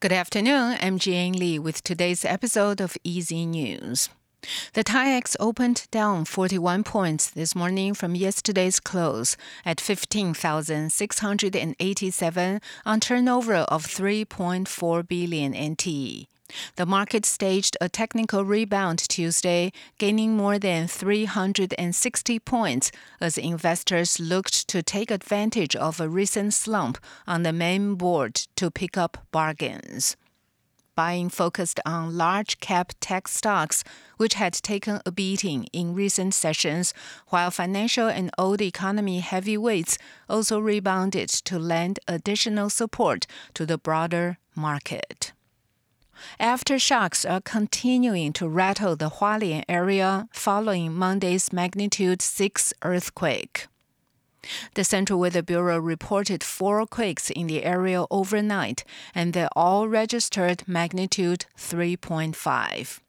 Good afternoon. I'm Jian Lee with today's episode of Easy News. The TAIEX opened down 41 points this morning from yesterday's close at 15,687 on turnover of 3.4 billion NT. The market staged a technical rebound Tuesday, gaining more than 360 points as investors looked to take advantage of a recent slump on the main board to pick up bargains. Buying focused on large cap tech stocks, which had taken a beating in recent sessions, while financial and old economy heavyweights also rebounded to lend additional support to the broader market. Aftershocks are continuing to rattle the Hualien area following Monday's magnitude 6 earthquake. The Central Weather Bureau reported four quakes in the area overnight, and they all registered magnitude 3.5.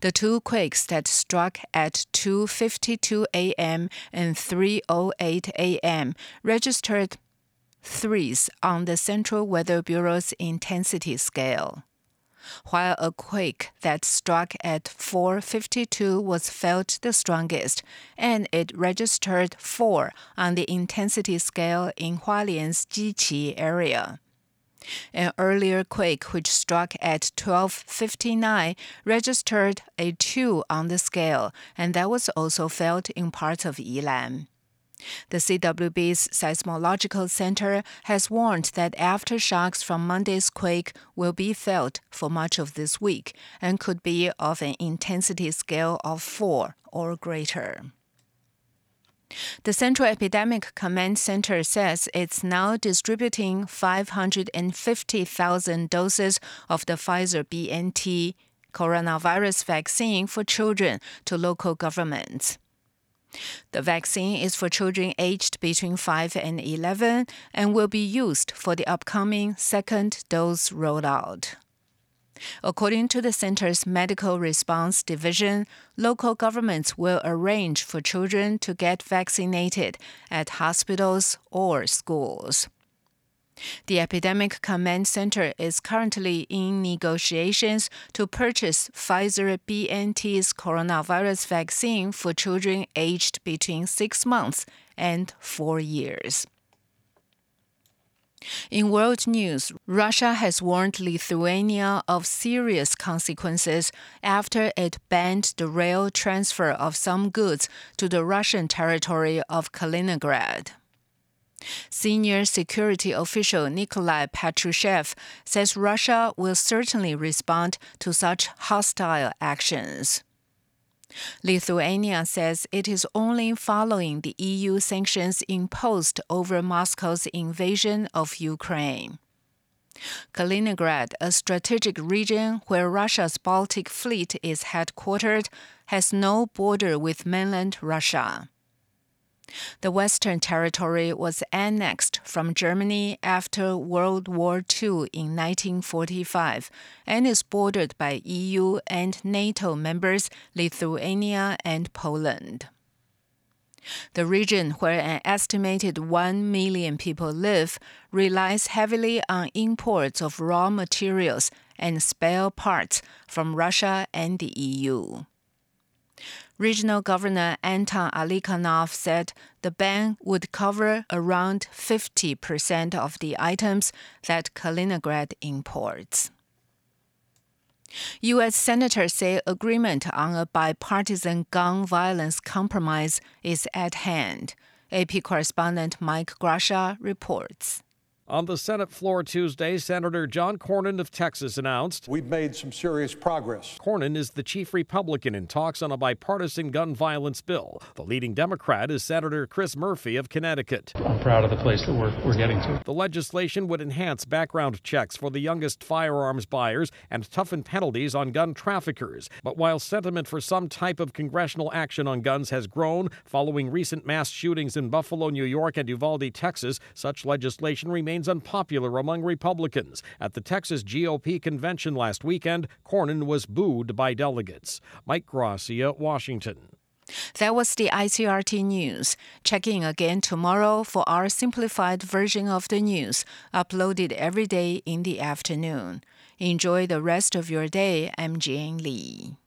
The two quakes that struck at 2:52 a.m. and 3:08 a.m. registered threes on the Central Weather Bureau's intensity scale while a quake that struck at 452 was felt the strongest, and it registered 4 on the intensity scale in Hualien's Jiqi area. An earlier quake, which struck at 1259, registered a 2 on the scale, and that was also felt in parts of Yilan. The CWB's Seismological Center has warned that aftershocks from Monday's quake will be felt for much of this week and could be of an intensity scale of 4 or greater. The Central Epidemic Command Center says it's now distributing 550,000 doses of the Pfizer BNT coronavirus vaccine for children to local governments. The vaccine is for children aged between 5 and 11 and will be used for the upcoming second dose rollout. According to the center's Medical Response Division, local governments will arrange for children to get vaccinated at hospitals or schools. The Epidemic Command Center is currently in negotiations to purchase Pfizer BNT's coronavirus vaccine for children aged between six months and four years. In world news, Russia has warned Lithuania of serious consequences after it banned the rail transfer of some goods to the Russian territory of Kaliningrad. Senior security official Nikolai Patrushev says Russia will certainly respond to such hostile actions. Lithuania says it is only following the EU sanctions imposed over Moscow's invasion of Ukraine. Kaliningrad, a strategic region where Russia's Baltic Fleet is headquartered, has no border with mainland Russia. The Western Territory was annexed from Germany after World War II in 1945 and is bordered by EU and NATO members Lithuania and Poland. The region where an estimated 1 million people live relies heavily on imports of raw materials and spare parts from Russia and the EU. Regional Governor Anton Alikhanov said the ban would cover around 50% of the items that Kaliningrad imports. U.S. senators say agreement on a bipartisan gun violence compromise is at hand. AP correspondent Mike Gracia reports. On the Senate floor Tuesday, Senator John Cornyn of Texas announced We've made some serious progress. Cornyn is the chief Republican in talks on a bipartisan gun violence bill. The leading Democrat is Senator Chris Murphy of Connecticut. I'm proud of the place that we're, we're getting to. The legislation would enhance background checks for the youngest firearms buyers and toughen penalties on gun traffickers. But while sentiment for some type of congressional action on guns has grown following recent mass shootings in Buffalo, New York, and Uvalde, Texas, such legislation remains remains unpopular among Republicans. At the Texas GOP convention last weekend, Cornyn was booed by delegates. Mike Gracia, Washington. That was the ICRT news. Check in again tomorrow for our simplified version of the news, uploaded every day in the afternoon. Enjoy the rest of your day. I'm Jane Lee.